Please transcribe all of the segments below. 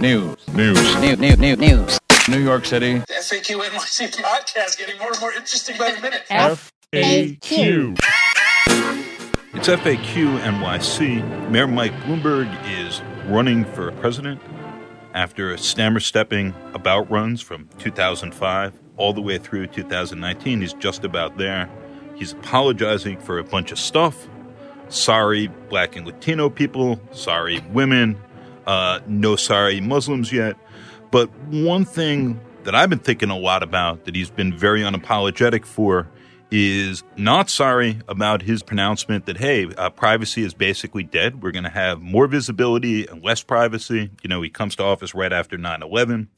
News. News. News. News. News. News. New York City. The FAQ NYC podcast getting more and more interesting by the minute. FAQ. It's FAQ NYC. Mayor Mike Bloomberg is running for president after a stammer stepping about runs from 2005 all the way through 2019. He's just about there. He's apologizing for a bunch of stuff. Sorry, black and Latino people. Sorry, women. Uh, no sorry, Muslims yet. But one thing that I've been thinking a lot about that he's been very unapologetic for is not sorry about his pronouncement that, hey, uh, privacy is basically dead. We're going to have more visibility and less privacy. You know, he comes to office right after 9 11.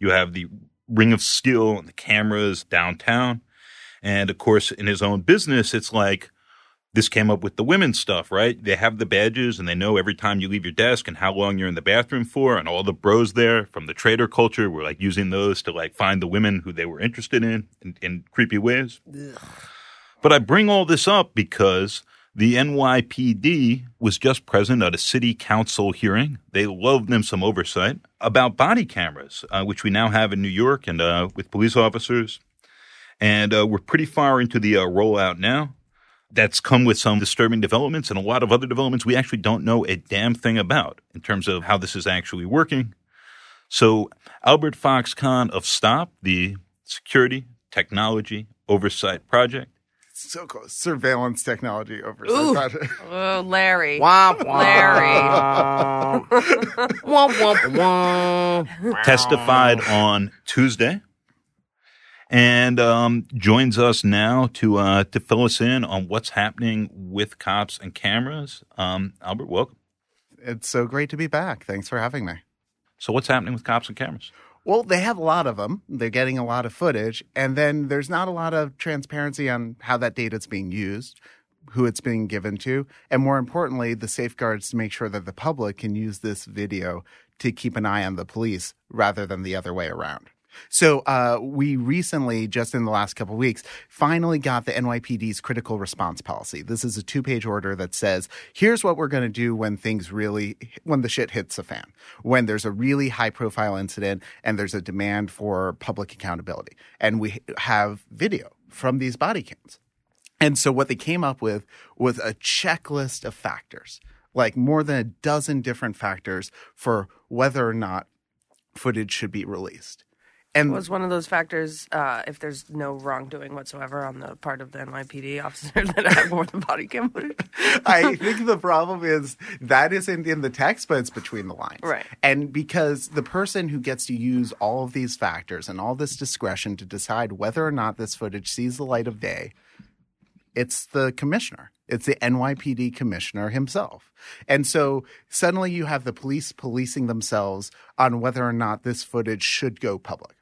You have the ring of steel and the cameras downtown. And of course, in his own business, it's like, this came up with the women's stuff, right? They have the badges and they know every time you leave your desk and how long you're in the bathroom for. And all the bros there from the trader culture were like using those to like find the women who they were interested in in, in creepy ways. But I bring all this up because the NYPD was just present at a city council hearing. They loved them some oversight about body cameras, uh, which we now have in New York and uh, with police officers. And uh, we're pretty far into the uh, rollout now that's come with some disturbing developments and a lot of other developments we actually don't know a damn thing about in terms of how this is actually working. So, Albert Fox-Cahn of STOP, the Security Technology Oversight Project, So close. Surveillance technology oversight Ooh. project. Oh, Larry. Womp womp. Larry. womp womp womp. testified on Tuesday and um, joins us now to uh, to fill us in on what's happening with cops and cameras. Um, Albert, welcome. It's so great to be back. Thanks for having me. So, what's happening with cops and cameras? Well, they have a lot of them. They're getting a lot of footage. And then there's not a lot of transparency on how that data is being used, who it's being given to, and more importantly, the safeguards to make sure that the public can use this video to keep an eye on the police rather than the other way around. So uh, we recently, just in the last couple weeks, finally got the NYPD's critical response policy. This is a two-page order that says, "Here's what we're going to do when things really, when the shit hits the fan, when there's a really high-profile incident and there's a demand for public accountability, and we have video from these body cams." And so what they came up with was a checklist of factors, like more than a dozen different factors for whether or not footage should be released. And was one of those factors uh, if there's no wrongdoing whatsoever on the part of the NYPD officer that have more than body cam footage? I think the problem is that isn't in the text, but it's between the lines. Right. And because the person who gets to use all of these factors and all this discretion to decide whether or not this footage sees the light of day, it's the commissioner. It's the NYPD commissioner himself. And so suddenly you have the police policing themselves on whether or not this footage should go public.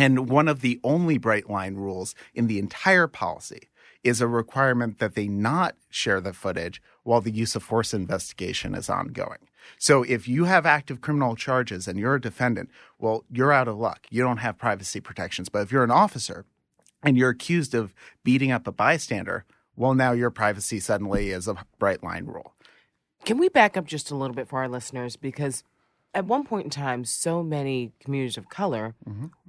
And one of the only bright line rules in the entire policy is a requirement that they not share the footage while the use of force investigation is ongoing. So if you have active criminal charges and you're a defendant, well, you're out of luck. You don't have privacy protections. But if you're an officer and you're accused of beating up a bystander, well, now your privacy suddenly is a bright line rule. Can we back up just a little bit for our listeners? Because at one point in time, so many communities of color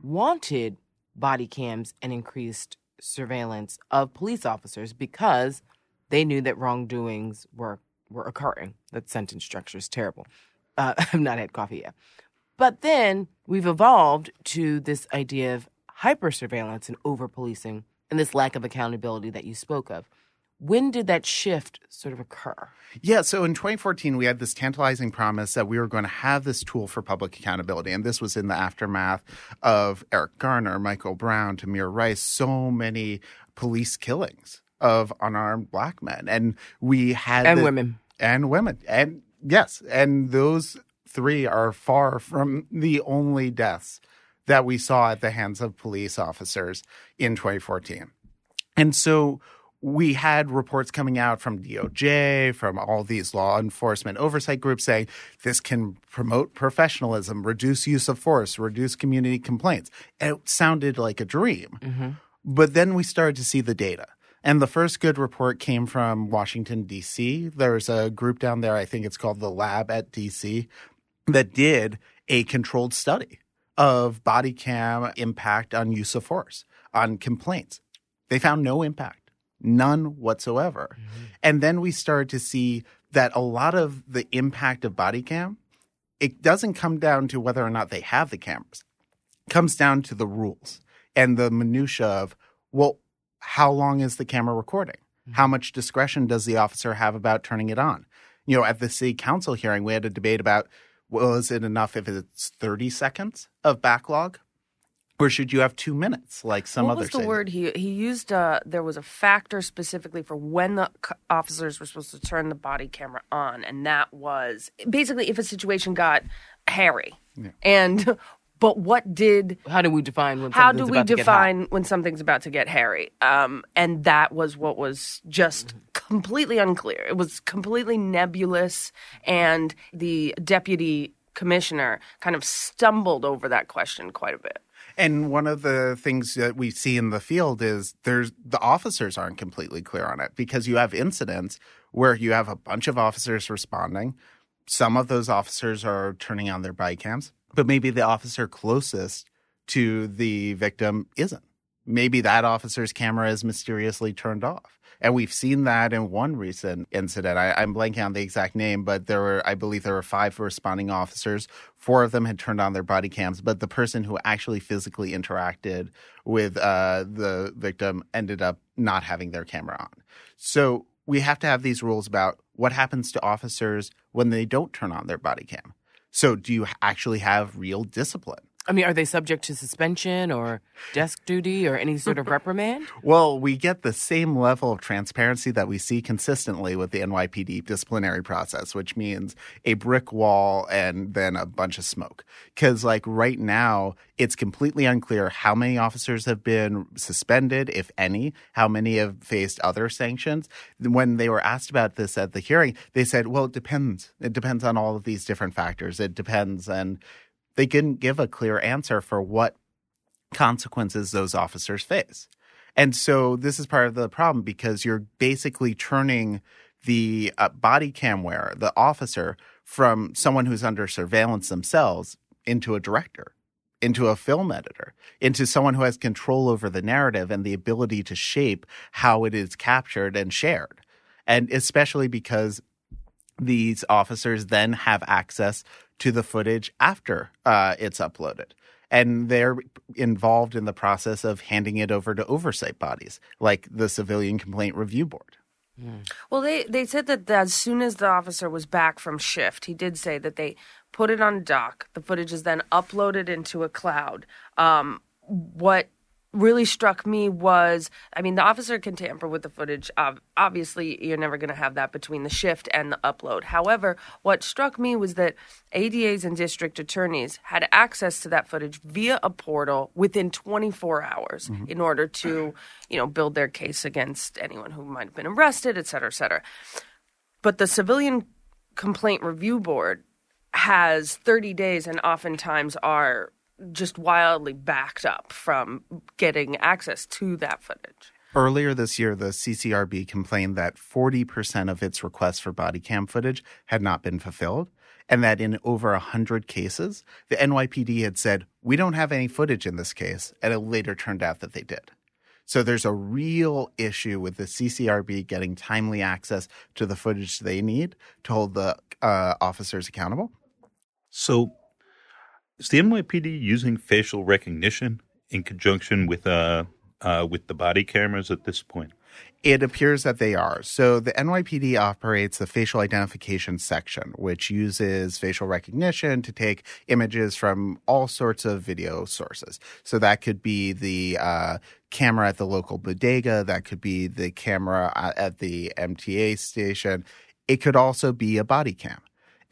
wanted body cams and increased surveillance of police officers because they knew that wrongdoings were, were occurring. That sentence structure is terrible. Uh, I've not had coffee yet. But then we've evolved to this idea of hyper surveillance and over policing and this lack of accountability that you spoke of. When did that shift sort of occur? Yeah, so in 2014, we had this tantalizing promise that we were going to have this tool for public accountability. And this was in the aftermath of Eric Garner, Michael Brown, Tamir Rice, so many police killings of unarmed black men. And we had. And the- women. And women. And yes, and those three are far from the only deaths that we saw at the hands of police officers in 2014. And so we had reports coming out from DOJ, from all these law enforcement oversight groups saying this can promote professionalism, reduce use of force, reduce community complaints. And it sounded like a dream. Mm-hmm. But then we started to see the data. And the first good report came from Washington, D.C. There's a group down there, I think it's called the Lab at D.C., that did a controlled study of body cam impact on use of force, on complaints. They found no impact, none whatsoever. Mm-hmm. And then we started to see that a lot of the impact of body cam, it doesn't come down to whether or not they have the cameras. It comes down to the rules and the minutia of, well, how long is the camera recording? Mm-hmm. How much discretion does the officer have about turning it on? You know, at the city council hearing, we had a debate about well, is it enough if it's 30 seconds of backlog? Or should you have two minutes like some other? what others was the word he he used? Uh, there was a factor specifically for when the c- officers were supposed to turn the body camera on, and that was basically if a situation got hairy. And but what did How do we define when how do something's we about to get define when something's about to get hairy? Um, and that was what was just Mm-hmm. completely unclear. It was completely nebulous, and the deputy commissioner kind of stumbled over that question quite a bit. And one of the things that we see in the field is there's the officers aren't completely clear on it because you have incidents where you have a bunch of officers responding. Some of those officers are turning on their body cams, but maybe the officer closest to the victim isn't. Maybe that officer's camera is mysteriously turned off. And we've seen that in one recent incident. I, I'm blanking on the exact name, but there were, I believe, there were five responding officers. Four of them had turned on their body cams, but the person who actually physically interacted with uh, the victim ended up not having their camera on. So we have to have these rules about what happens to officers when they don't turn on their body cam. So do you actually have real discipline? I mean, are they subject to suspension or desk duty or any sort of reprimand? Well, we get the same level of transparency that we see consistently with the NYPD disciplinary process, which means a brick wall and then a bunch of smoke. Because, like, right now, it's completely unclear how many officers have been suspended, if any, how many have faced other sanctions. When they were asked about this at the hearing, they said, well, it depends. It depends on all of these different factors. It depends. And they didn't give a clear answer for what consequences those officers face. And so this is part of the problem because you're basically turning the uh, body cam wearer, the officer, from someone who's under surveillance themselves into a director, into a film editor, into someone who has control over the narrative and the ability to shape how it is captured and shared. And especially because these officers then have access to the footage after uh, it's uploaded. And they're involved in the process of handing it over to oversight bodies like the Civilian Complaint Review Board. Well, they, they said that as soon as the officer was back from shift, he did say that they put it on dock. The footage is then uploaded into a cloud. Um, what really struck me was I mean, the officer can tamper with the footage. Obviously, you're never going to have that between the shift and the upload. However, what struck me was that ADAs and district attorneys had access to that footage via a portal within 24 hours mm-hmm. in order to, you know, build their case against anyone who might have been arrested, et cetera, et cetera. But the Civilian Complaint Review Board has 30 days and oftentimes are just wildly backed up from getting access to that footage. Earlier this year, the CCRB complained that 40% of its requests for body cam footage had not been fulfilled, and that in over 100 cases, the NYPD had said, We don't have any footage in this case, and it later turned out that they did. So there's a real issue with the CCRB getting timely access to the footage they need to hold the uh, officers accountable. So, is the NYPD using facial recognition in conjunction with uh, uh, with the body cameras at this point? It appears that they are. So the NYPD operates the facial identification section, which uses facial recognition to take images from all sorts of video sources. So that could be the uh, camera at the local bodega, that could be the camera uh, at the MTA station. It could also be a body cam.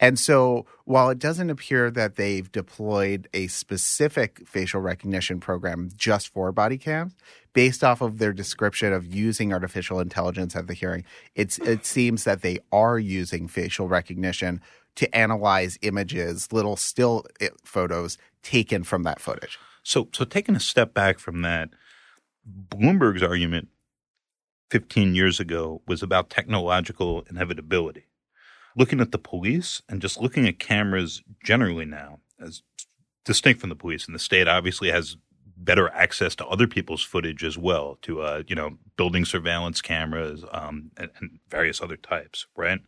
And so, while it doesn't appear that they've deployed a specific facial recognition program just for body cams, based off of their description of using artificial intelligence at the hearing, it's, it seems that they are using facial recognition to analyze images, little still eh, photos taken from that footage. So, so taking a step back from that, Bloomberg's argument 15 years ago was about technological inevitability. Looking at the police and just looking at cameras generally now, as distinct from the police, and the state obviously has better access to other people's footage as well, to uh, you know building surveillance cameras um, and, and various other types, right?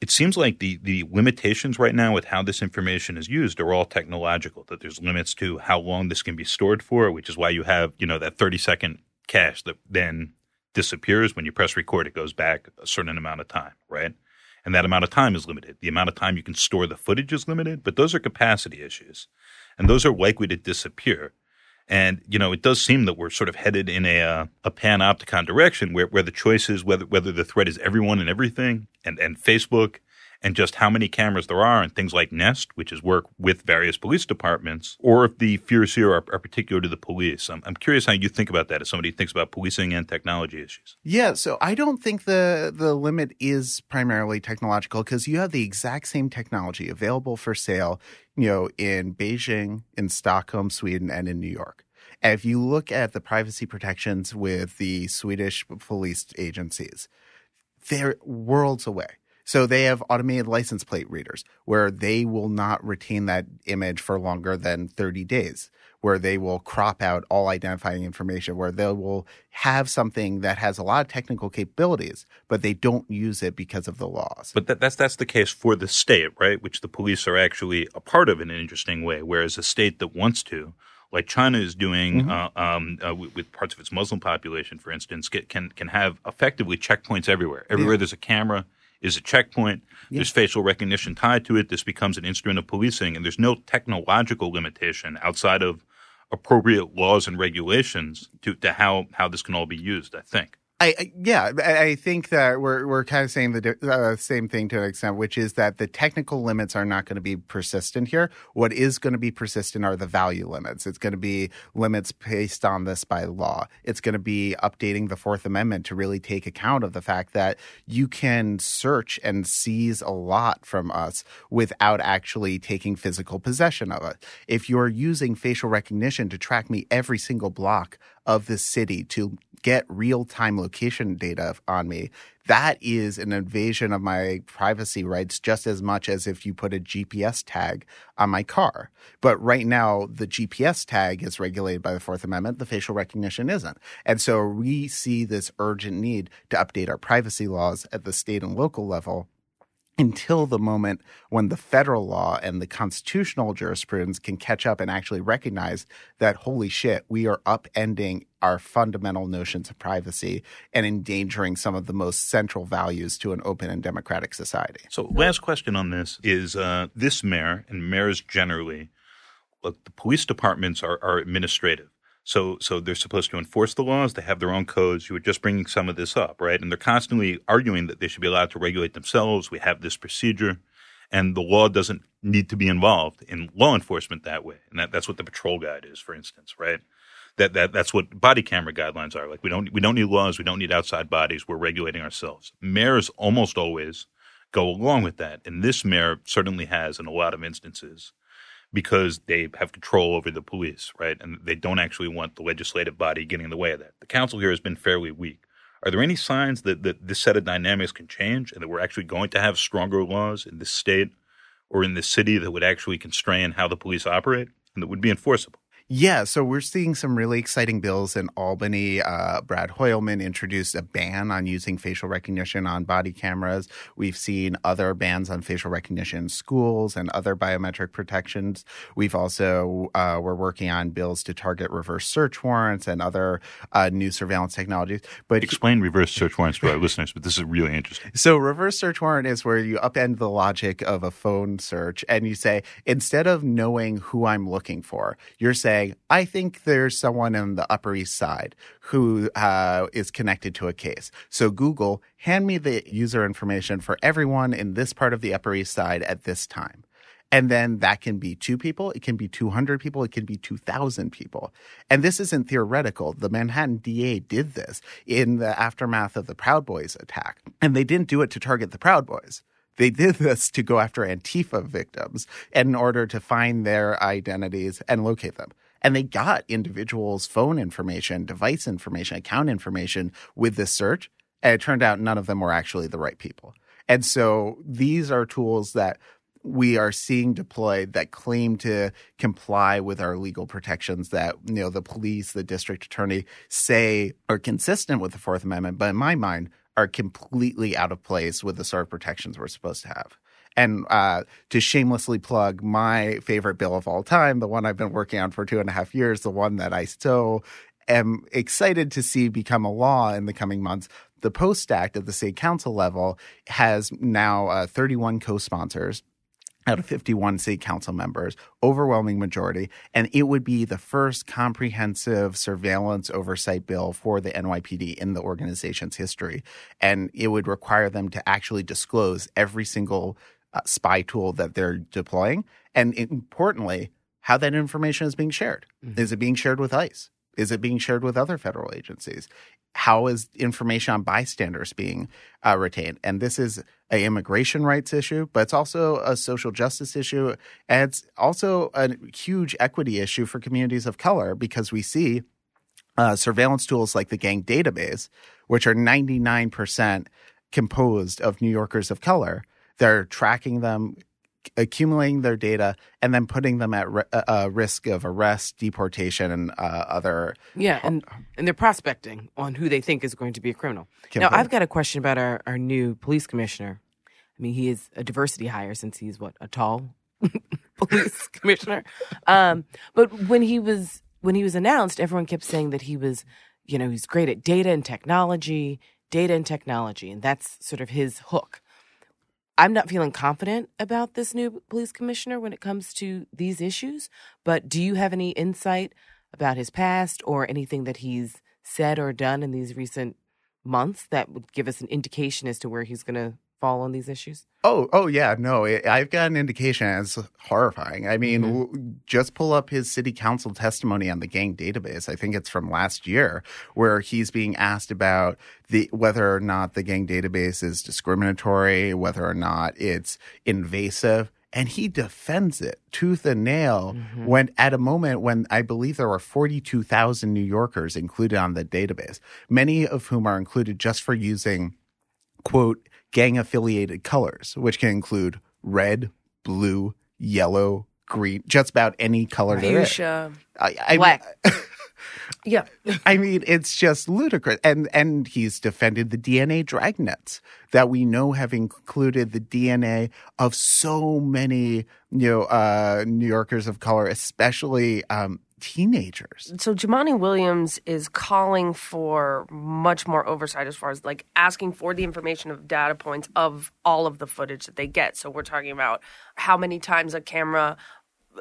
It seems like the the limitations right now with how this information is used are all technological. That there's limits to how long this can be stored for, which is why you have you know that 30 second cache that then disappears when you press record. It goes back a certain amount of time, right? And that amount of time is limited. The amount of time you can store the footage is limited, but those are capacity issues, and those are likely to disappear. And you know, it does seem that we're sort of headed in a uh, a panopticon direction where where the choice is whether whether the threat is everyone and everything, and and Facebook, and just how many cameras there are, and things like Nest, which is work with various police departments, or if the fears here are, are particular to the police. I'm, I'm curious how you think about that as somebody who thinks about policing and technology issues. Yeah, so I don't think the the limit is primarily technological because you have the exact same technology available for sale, you know, in Beijing, in Stockholm, Sweden, and in New York. If you look at the privacy protections with the Swedish police agencies, they're worlds away. So they have automated license plate readers where they will not retain that image for longer than 30 days, where they will crop out all identifying information, where they will have something that has a lot of technical capabilities, but they don't use it because of the laws. But that, that's that's the case for the state, right? Which the police are actually a part of in an interesting way. Whereas a state that wants to, like China is doing Mm-hmm. uh, um, uh, with, with parts of its Muslim population, for instance, get, can can have effectively checkpoints everywhere. Everywhere there's a camera is a checkpoint. There's facial recognition tied to it. This becomes an instrument of policing, and there's no technological limitation outside of appropriate laws and regulations to, to how how this can all be used. I think. I, I yeah, I think that we're we're kind of saying the uh, same thing to an extent, which is that the technical limits are not going to be persistent here. What is going to be persistent are the value limits. It's going to be limits based on this by law. It's going to be updating the Fourth Amendment to really take account of the fact that you can search and seize a lot from us without actually taking physical possession of it. If you're using facial recognition to track me every single block of the city to get real time location data on me, that is an invasion of my privacy rights just as much as if you put a GPS tag on my car. But right now, the GPS tag is regulated by the Fourth Amendment, the facial recognition isn't. And so we see this urgent need to update our privacy laws at the state and local level until the moment when the federal law and the constitutional jurisprudence can catch up and actually recognize that holy shit, we are upending our fundamental notions of privacy and endangering some of the most central values to an open and democratic society. So, last question on this is uh, this mayor and mayors generally, look, the police departments are, are administrative. So, so they're supposed to enforce the laws. They have their own codes. You were just bringing some of this up, right? And they're constantly arguing that they should be allowed to regulate themselves. We have this procedure, and the law doesn't need to be involved in law enforcement that way. And that, that's what the patrol guide is, for instance, right? That, that that's what body camera guidelines are. Like we don't we don't need laws. We don't need outside bodies. We're regulating ourselves. Mayors almost always go along with that, and this mayor certainly has in a lot of instances because they have control over the police, right? And they don't actually want the legislative body getting in the way of that. The council here has been fairly weak. Are there any signs that, that this set of dynamics can change and that we're actually going to have stronger laws in this state or in this city that would actually constrain how the police operate and that would be enforceable? Yeah, so we're seeing some really exciting bills in Albany. Uh, Brad Hoylman introduced a ban on using facial recognition on body cameras. We've seen other bans on facial recognition in schools and other biometric protections. We've also uh, we're working on bills to target reverse search warrants and other uh, new surveillance technologies. But Explain reverse search warrants to our listeners, but this is really interesting. so reverse search warrant is where you upend the logic of a phone search and you say instead of knowing who I'm looking for, you're saying I think there's someone in the Upper East Side who uh, is connected to a case. So Google, hand me the user information for everyone in this part of the Upper East Side at this time. And then that can be two people, it can be 200 people, it can be 2,000 people. And this isn't theoretical. The Manhattan DA did this in the aftermath of the Proud Boys attack. And they didn't do it to target the Proud Boys. They did this to go after Antifa victims in order to find their identities and locate them. And they got individuals' phone information, device information, account information with this search. And it turned out none of them were actually the right people. And so these are tools that we are seeing deployed that claim to comply with our legal protections that you know the police, the district attorney say are consistent with the Fourth Amendment, but in my mind are completely out of place with the sort of protections we're supposed to have. And uh, to shamelessly plug my favorite bill of all time, the one I've been working on for two and a half years, the one that I still am excited to see become a law in the coming months. The Post Act at the state council level has now uh, 31 co sponsors out of 51 city council members, overwhelming majority, and it would be the first comprehensive surveillance oversight bill for the NYPD in the organization's history. And it would require them to actually disclose every single uh, spy tool that they're deploying. And importantly, how that information is being shared. Mm-hmm. Is it being shared with ICE? Is it being shared with other federal agencies? How is information on bystanders being uh, retained? And this is an immigration rights issue, but it's also a social justice issue. And it's also a huge equity issue for communities of color because we see uh, surveillance tools like the gang database, which are 99% composed of New Yorkers of color. They're tracking them, accumulating their data and then putting them at ri- uh, uh, risk of arrest, deportation, and uh, other. Yeah, and and they're prospecting on who they think is going to be a criminal. Now, I've got a question about our, our new police commissioner. I mean, he is a diversity hire since he's what a tall police commissioner. Um, but when he was when he was announced, everyone kept saying that he was, you know, he's great at data and technology, data and technology, and that's sort of his hook. I'm not feeling confident about this new police commissioner when it comes to these issues, but do you have any insight about his past or anything that he's said or done in these recent months that would give us an indication as to where he's going to fall on these issues? Oh, oh yeah, no, I've got an indication. It's horrifying. I mean, mm-hmm. just pull up his city council testimony on the gang database. I think it's from last year, where he's being asked about the whether or not the gang database is discriminatory, whether or not it's invasive. And he defends it tooth and nail mm-hmm. when at a moment when I believe there were 42,000 New Yorkers included on the database, many of whom are included just for using, quote, gang affiliated colors, which can include red, blue, yellow, green, just about any color Fuchsia, I, I black. yeah. I mean, it's just ludicrous. And and he's defended the DNA dragnets that we know have included the DNA of so many you know uh, New Yorkers of color, especially um, teenagers. So Jumaane Williams is calling for much more oversight as far as like asking for the information of data points of all of the footage that they get. So we're talking about how many times a camera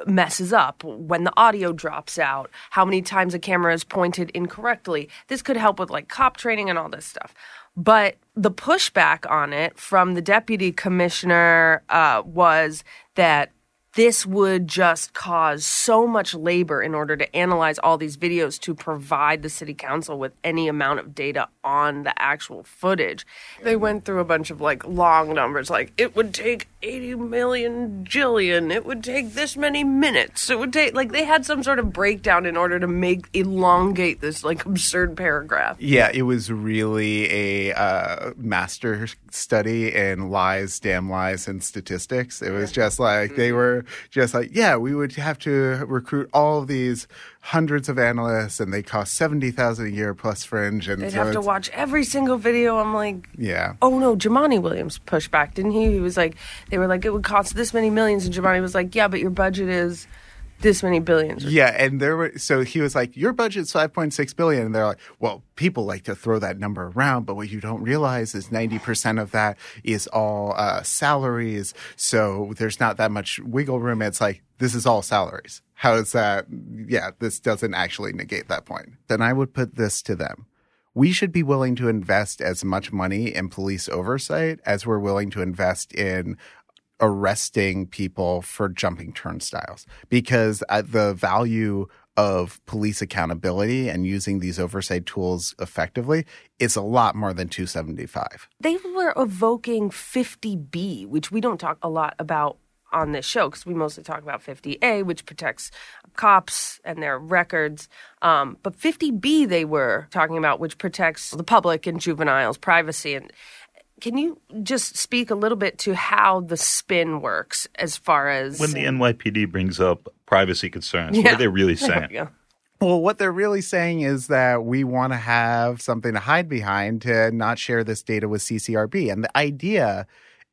messes up when the audio drops out, how many times a camera is pointed incorrectly. This could help with like cop training and all this stuff. But the pushback on it from the deputy commissioner uh, was that this would just cause so much labor in order to analyze all these videos to provide the city council with any amount of data on the actual footage. They went through a bunch of like long numbers, like it would take 80 million jillion, it would take this many minutes, it would take, like, they had some sort of breakdown in order to make, elongate this like absurd paragraph. Yeah, it was really a uh, master study in lies, damn lies, and statistics. It was just like they were just like, yeah, we would have to recruit all of these hundreds of analysts, and they cost seventy thousand a year plus fringe, and they'd so have to watch every single video. I'm like, yeah. Oh no, Jumaane Williams pushed back, didn't he? He was like, they were like, it would cost this many millions, and Jumaane was like, yeah, but your budget is this many billions. Yeah, and there were so he was like, "Your budget's five point six billion, and they're like, "Well, people like to throw that number around, but what you don't realize is ninety percent of that is all uh, salaries. So there's not that much wiggle room. It's like this is all salaries. How is that? Yeah, this doesn't actually negate that point. Then I would put this to them. We should be willing to invest as much money in police oversight as we're willing to invest in arresting people for jumping turnstiles because uh, the value of police accountability and using these oversight tools effectively is a lot more than 275. They were evoking 50B, which we don't talk a lot about on this show because we mostly talk about 50A, which protects cops and their records. Um, but 50B, they were talking about, which protects the public and juveniles' privacy. And can you just speak a little bit to how the spin works as far as When the NYPD brings up privacy concerns, what Yeah. are they really There saying? we go. Well, what they're really saying is that we want to have something to hide behind to not share this data with CCRB. And the idea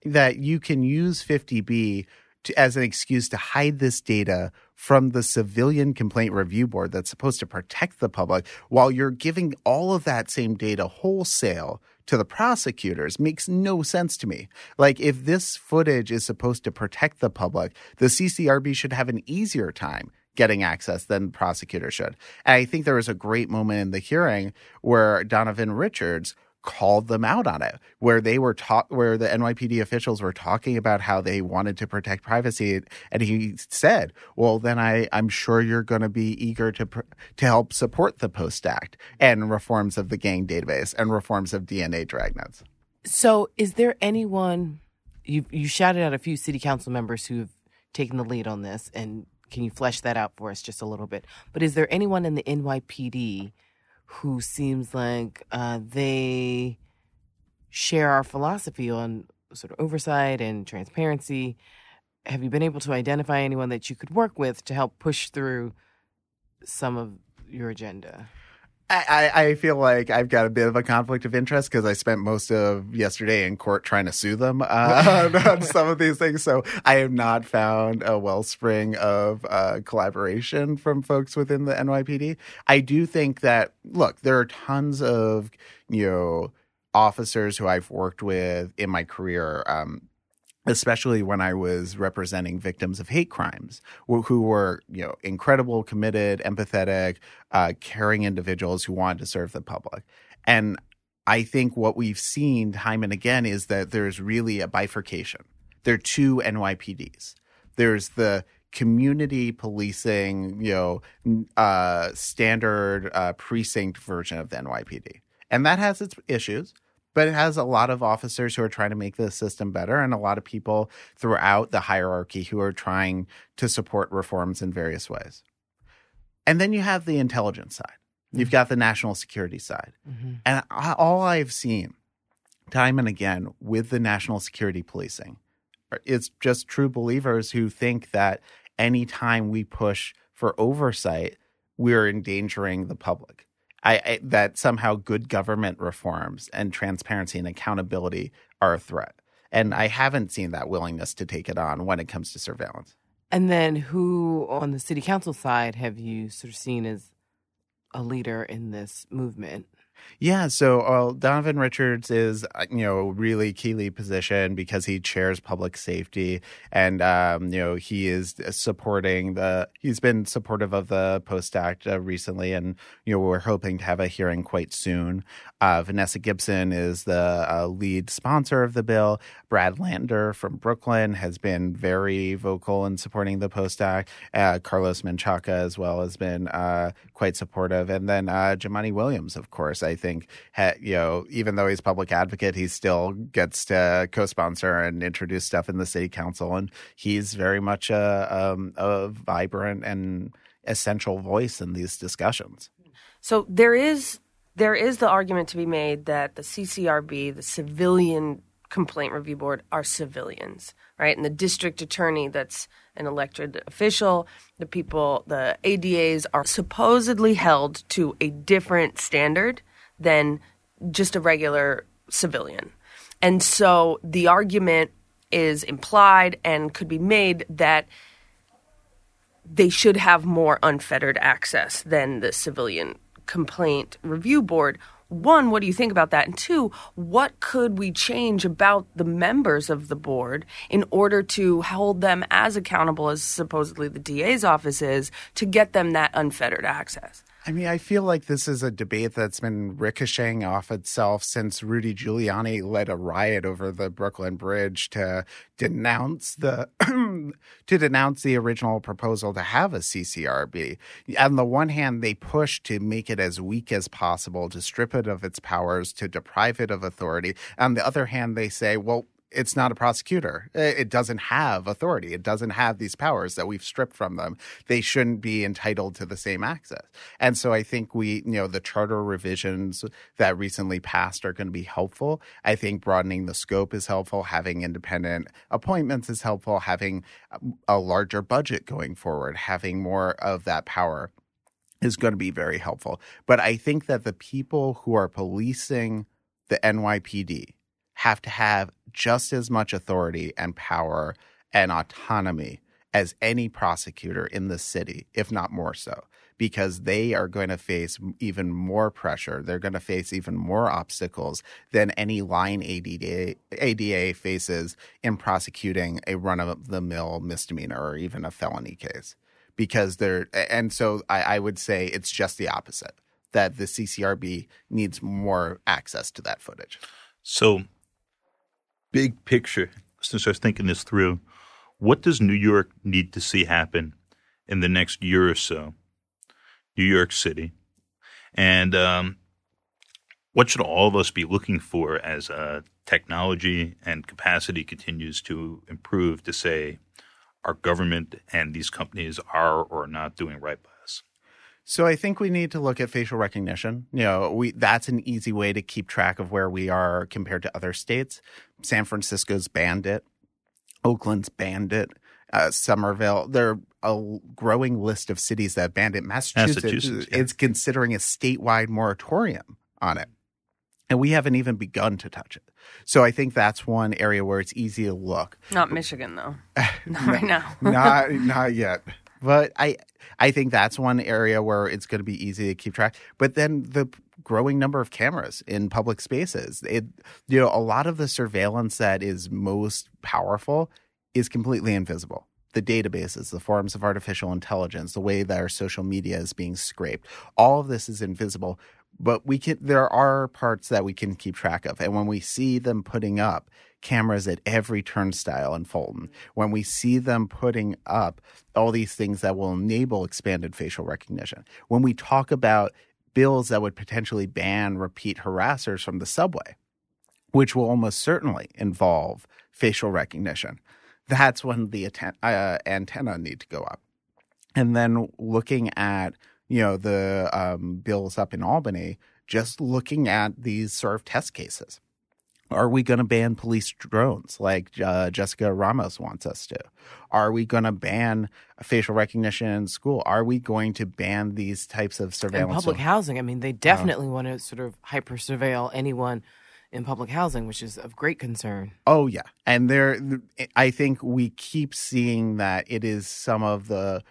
that you can use 50B to, as an excuse to hide this data from the civilian complaint review board that's supposed to protect the public while you're giving all of that same data wholesale to the prosecutors makes no sense to me. Like, if this footage is supposed to protect the public, the CCRB should have an easier time getting access than the prosecutor should. And I think there was a great moment in the hearing where Donovan Richards called them out on it, where they were talk, where the NYPD officials were talking about how they wanted to protect privacy, and he said, "Well, then I, I'm sure you're going to be eager to pr- to help support the Post Act and reforms of the gang database and reforms of DNA dragnets." So, is there anyone you you shouted out a few city council members who've taken the lead on this, and can you flesh that out for us just a little bit? But is there anyone in the NYPD who seems like uh, they share our philosophy on sort of oversight and transparency? Have you been able to identify anyone that you could work with to help push through some of your agenda? I, I feel like I've got a bit of a conflict of interest because I spent most of yesterday in court trying to sue them uh, on some of these things. So I have not found a wellspring of uh, collaboration from folks within the NYPD. I do think that look, there are tons of you know officers who I've worked with in my career. Um, especially when I was representing victims of hate crimes, who were you know incredible, committed, empathetic, uh, caring individuals who wanted to serve the public. And I think what we've seen time and again is that there's really a bifurcation. There are two NYPDs. There's the community policing, you know, uh, standard uh, precinct version of the NYPD, and that has its issues but it has a lot of officers who are trying to make the system better and a lot of people throughout the hierarchy who are trying to support reforms in various ways. And then you have the intelligence side. You've mm-hmm. got the national security side. Mm-hmm. And I, all I've seen time and again with the national security policing it's just true believers who think that anytime we push for oversight, we're endangering the public. I, I that somehow good government reforms and transparency and accountability are a threat. And I haven't seen that willingness to take it on when it comes to surveillance. And then, who on the city council side have you sort of seen as a leader in this movement? Yeah, so uh, Donovan Richards is, uh, you know, really keyly positioned because he chairs public safety, and um, you know he is supporting the. He's been supportive of the Post Act uh, recently, and you know we're hoping to have a hearing quite soon. Uh, Vanessa Gibson is the uh, lead sponsor of the bill. Brad Lander from Brooklyn has been very vocal in supporting the Post Act. Uh, Carlos Menchaca as well has been uh, quite supportive, and then uh, Jumaane Williams, of course. I think ha- you know, even though he's public advocate, he still gets to co-sponsor and introduce stuff in the city council, and he's very much a, um, a vibrant and essential voice in these discussions. So there is there is the argument to be made that the CCRB, the Civilian Complaint Review Board, are civilians, right? And the district attorney, that's an elected official, the people, the ADAs are supposedly held to a different standard than just a regular civilian. And so the argument is implied and could be made that they should have more unfettered access than the civilian complaint review board. One, what do you think about that? And two, what could we change about the members of the board in order to hold them as accountable as supposedly the DA's office is to get them that unfettered access? I mean, I feel like this is a debate that's been ricocheting off itself since Rudy Giuliani led a riot over the Brooklyn Bridge to denounce the to denounce the original proposal to have a CCRB. On the one hand, they push to make it as weak as possible, to strip it of its powers, to deprive it of authority. On the other hand, they say, well, it's not a prosecutor. It doesn't have authority. It doesn't have these powers that we've stripped from them. They shouldn't be entitled to the same access. And so I think we, you know, the charter revisions that recently passed are going to be helpful. I think broadening the scope is helpful. Having independent appointments is helpful. Having a larger budget going forward, having more of that power is going to be very helpful. But I think that the people who are policing the NYPD have to have just as much authority and power and autonomy as any prosecutor in the city, if not more so, because they are going to face even more pressure. They're going to face even more obstacles than any line ADA, ADA faces in prosecuting a run of the mill misdemeanor or even a felony case. Because they're, and so I, I would say it's just the opposite that the CCRB needs more access to that footage. So, big picture, since I was thinking this through, what does New York need to see happen in the next year or so? New York City. And um, what should all of us be looking for as uh, technology and capacity continues to improve to say our government and these companies are or are not doing right by? So I think we need to look at facial recognition. You know, we that's an easy way to keep track of where we are compared to other states. San Francisco's banned it. Oakland's banned it. Uh, Somerville. There are a growing list of cities that have banned it. Massachusetts, Massachusetts, yeah. is considering a statewide moratorium on it. And we haven't even begun to touch it. So I think that's one area where it's easy to look. Not Michigan though. Not right now. not not yet. But I I think that's one area where it's going to be easy to keep track. But then the growing number of cameras in public spaces. It you know a lot of the surveillance that is most powerful is completely invisible. The databases, the forms of artificial intelligence, the way that our social media is being scraped, all of this is invisible. But we can there are parts that we can keep track of. And when we see them putting up cameras at every turnstile in Fulton, when we see them putting up all these things that will enable expanded facial recognition, when we talk about bills that would potentially ban repeat harassers from the subway, which will almost certainly involve facial recognition, that's when the atten- uh, antenna need to go up. And then looking at you know the um, bills up in Albany, just looking at these sort of test cases. Are we going to ban police drones like uh, Jessica Ramos wants us to? Are we going to ban facial recognition in school? Are we going to ban these types of In surveillance? public housing, I mean, they definitely want to sort of hyper surveil anyone in public housing, which is of great concern. Oh yeah, and there, I think we keep seeing that it is some of the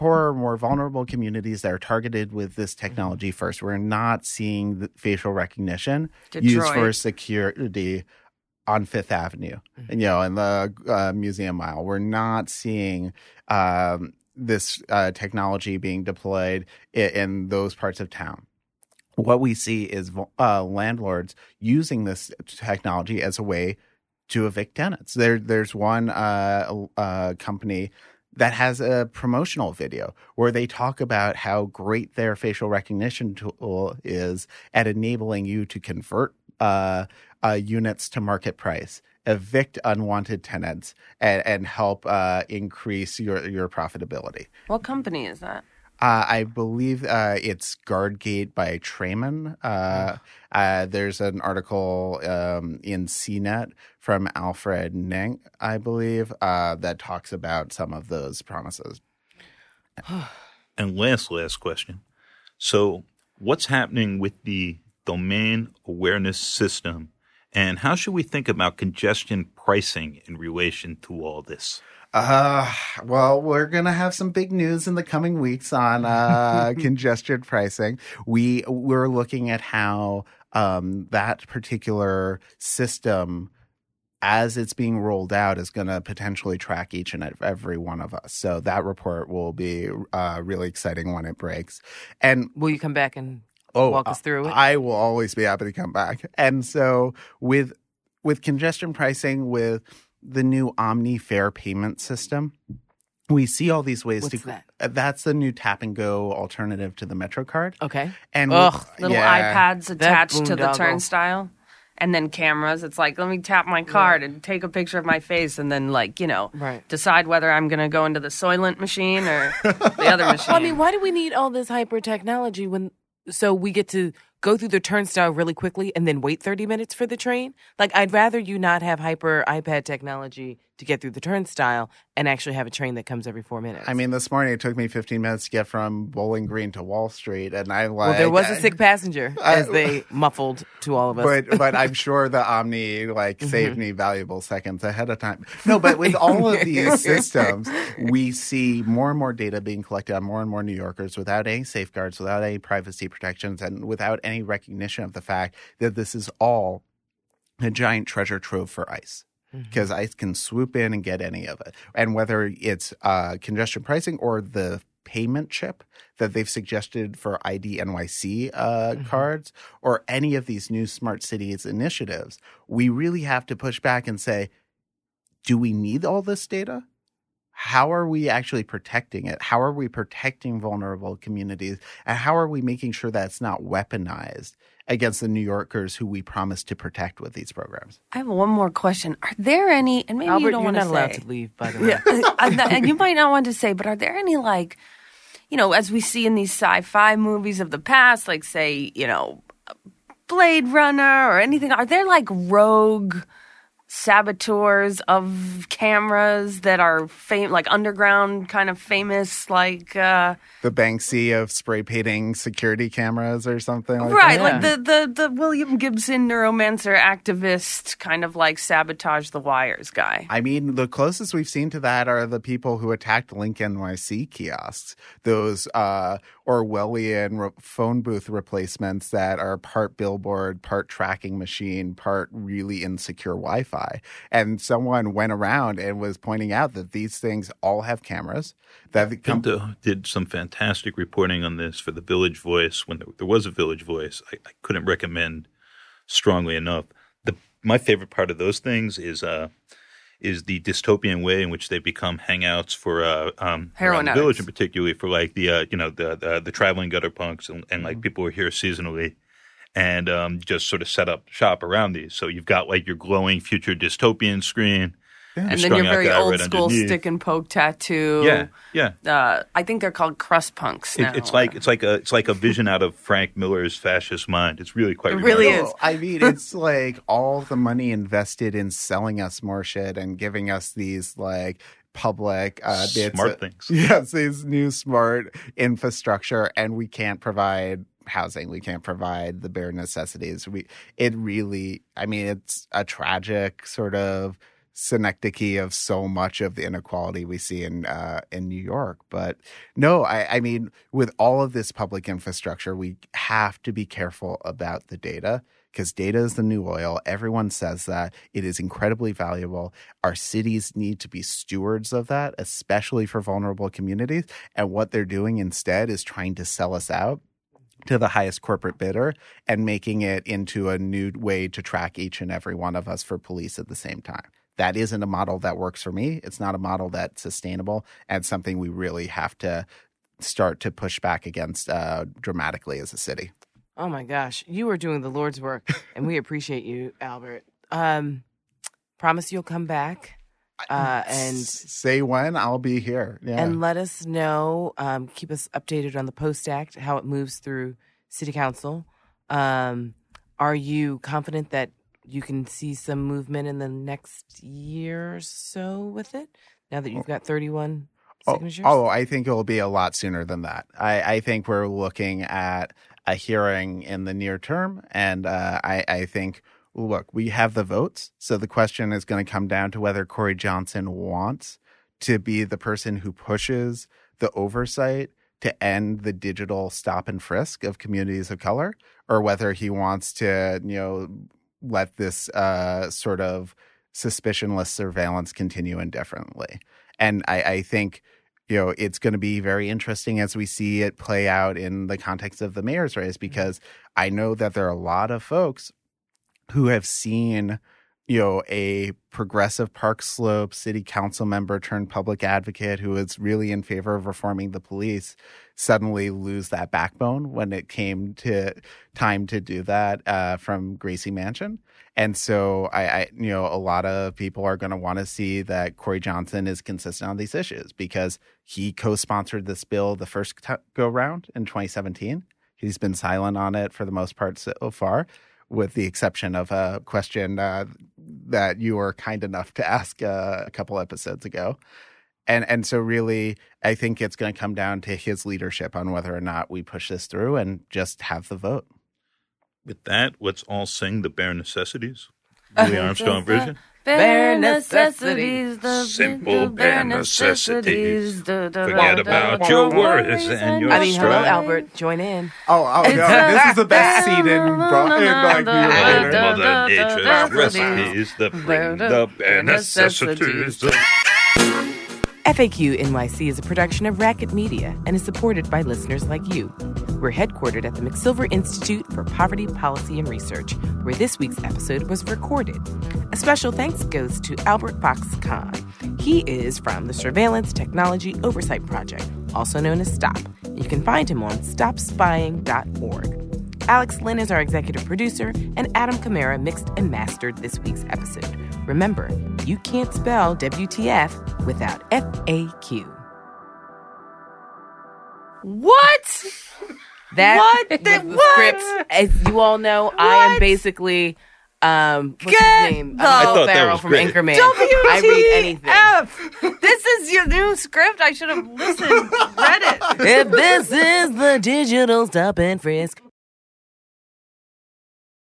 poorer, more vulnerable communities that are targeted with this technology first. We're not seeing the facial recognition used for security on Fifth Avenue, and you know, in the uh, Museum Mile. We're not seeing. Um, this uh, technology being deployed in, in those parts of town what we see is uh, landlords using this technology as a way to evict tenants. There, there's one uh, uh, company that has a promotional video where they talk about how great their facial recognition tool is at enabling you to convert uh, uh, units to market price, evict unwanted tenants, and, and help uh, increase your your profitability. What company is that? Uh, I believe uh, it's Guardgate by Trayman. Uh, uh, there's an article um, in CNET from Alfred Ng, I believe, uh, that talks about some of those promises. And last, last question. So, what's happening with the domain awareness system, and how should we think about congestion pricing in relation to all this? Uh, well, we're gonna have some big news in the coming weeks on uh, congestion pricing. We we're looking at how um, that particular system, as it's being rolled out, is going to potentially track each and every one of us. So that report will be uh, really exciting when it breaks. And Will you come back and oh, walk us through it? I will always be happy to come back. And so with with congestion pricing, with the new OMNY fare payment system, we see all these ways What's to. that? uh, That's the new tap and go alternative to the Metro card. okay. And Ugh. with- Little yeah. iPads attached to the turnstile. and then cameras. It's like let me tap my card and take a picture of my face, and then like you know Right. decide whether I'm going to go into the Soylent machine or the other machine. Well, I mean, why do we need all this hyper technology when so we get to go through the turnstile really quickly and then wait 30 minutes for the train? Like, I'd rather you not have hyper iPad technology to get through the turnstile and actually have a train that comes every four minutes. I mean, this morning it took me 15 minutes to get from Bowling Green to Wall Street, and I like. well, there was a sick passenger as they muffled to all of us. but but I'm sure the OMNY like mm-hmm. saved me valuable seconds ahead of time. No, but with all of these systems, we see more and more data being collected on more and more New Yorkers without any safeguards, without any privacy protections, and without any recognition of the fact that this is all a giant treasure trove for ICE. Because ICE can swoop in and get any of it. And whether it's uh, congestion pricing or the payment chip that they've suggested for ID NYC uh, cards or any of these new smart cities initiatives, we really have to push back and say, do we need all this data? How are we actually protecting it? How are we protecting vulnerable communities? And how are we making sure that it's not weaponized against the New Yorkers who we promised to protect with these programs? I have one more question. Are there any? And maybe Albert, you don't want not to allowed say. to leave, by the way. Yeah, and you might not want to say, but are there any like, you know, as we see in these sci-fi movies of the past, like say, you know, Blade Runner or anything? Are there like rogue saboteurs of cameras that are fam- like underground kind of famous, like uh, The Banksy of spray painting security cameras or something like right, that? like the, the the William Gibson neuromancer activist, kind of like sabotage the wires guy. I mean, the closest we've seen to that are the people who attacked Link NYC kiosks, those uh, Orwellian re- phone booth replacements that are part billboard, part tracking machine, part really insecure Wi Fi. And someone went around and was pointing out that these things all have cameras. That the com- Pinto did some fantastic reporting on this for the Village Voice when there, there was a Village Voice. I, I couldn't recommend strongly enough. The my favorite part of those things is uh is the dystopian way in which they become hangouts for uh um Heroin the village and particularly for like the uh you know the the, the traveling gutter punks and, and like people who are here seasonally and um just sort of set up shop around these. So you've got like your glowing future dystopian screen. And then strung your very old school underneath. stick and poke tattoo. Yeah, yeah. Uh, I think they're called crust punks now. It, it's like it's like a it's like a vision out of Frank Miller's fascist mind. It's really quite. It really is. I mean, it's like all the money invested in selling us more shit and giving us these like public uh, bits Smart of- things. Yes, these new smart infrastructure, and we can't provide housing. We can't provide the bare necessities. We it really. I mean, it's a tragic sort of synecdoche of so much of the inequality we see in uh, in New York. But no, I, I mean, with all of this public infrastructure, we have to be careful about the data because data is the new oil. Everyone says that it is incredibly valuable. Our cities need to be stewards of that, especially for vulnerable communities. And what they're doing instead is trying to sell us out to the highest corporate bidder and making it into a new way to track each and every one of us for police at the same time. That isn't a model that works for me. It's not a model that's sustainable and something we really have to start to push back against uh, dramatically as a city. Oh my gosh, you are doing the Lord's work, and we appreciate you, Albert. Um, promise you'll come back uh, and say when I'll be here. Yeah. and let us know. Um, keep us updated on the Post Act, how it moves through City Council. Um, are you confident that you can see some movement in the next year or so with it? Now that you've got 31 signatures. Oh, I think it will be a lot sooner than that. I, I think we're looking at a hearing in the near term, and uh, I, I think look, we have the votes, so the question is going to come down to whether Corey Johnson wants to be the person who pushes the oversight to end the digital stop and frisk of communities of color, or whether he wants to, you know, let this uh, sort of suspicionless surveillance continue indefinitely. And I, I think, you know, it's going to be very interesting as we see it play out in the context of the mayor's race, because I know that there are a lot of folks who have seen you know, a progressive Park Slope city council member turned public advocate who was really in favor of reforming the police suddenly lose that backbone when it came to time to do that uh, from Gracie Mansion. And so I, I, you know, a lot of people are going to want to see that Corey Johnson is consistent on these issues because he co-sponsored this bill the first t- go round in 2017. He's been silent on it for the most part so far with the exception of a question uh, that you were kind enough to ask uh, a couple episodes ago. And and so really, I think it's going to come down to his leadership on whether or not we push this through and just have the vote. With that, let's all sing the bare necessities. Louis Armstrong version. Bare necessities, the Simple bare necessities. the- the- Forget about your worries and your I mean, hello. Albert. Join in. Oh, oh It's no! This is the best scene in, Bro- in like New York And Later. da- Mother da- Nature's da- da- recipes, the bring the bare necessities. necessities. FAQ NYC is a production of Racket Media and is supported by listeners like you. We're headquartered at the McSilver Institute for Poverty Policy and Research, where this week's episode was recorded. A special thanks goes to Albert Fox Cahn. He is from the Surveillance Technology Oversight Project, also known as STOP. You can find him on stopspying.org. Alex Lynn is our executive producer, and Adam Kamara mixed and mastered this week's episode. Remember, you can't spell WTF without FAQ. What? That What the- the what? script. As you all know, I am basically um what's Get his name? the- I Will thought that Ferrell was from great. Anchorman. I read anything. WTF? This is your new script. I should have listened, read it. If this is the digital stop and frisk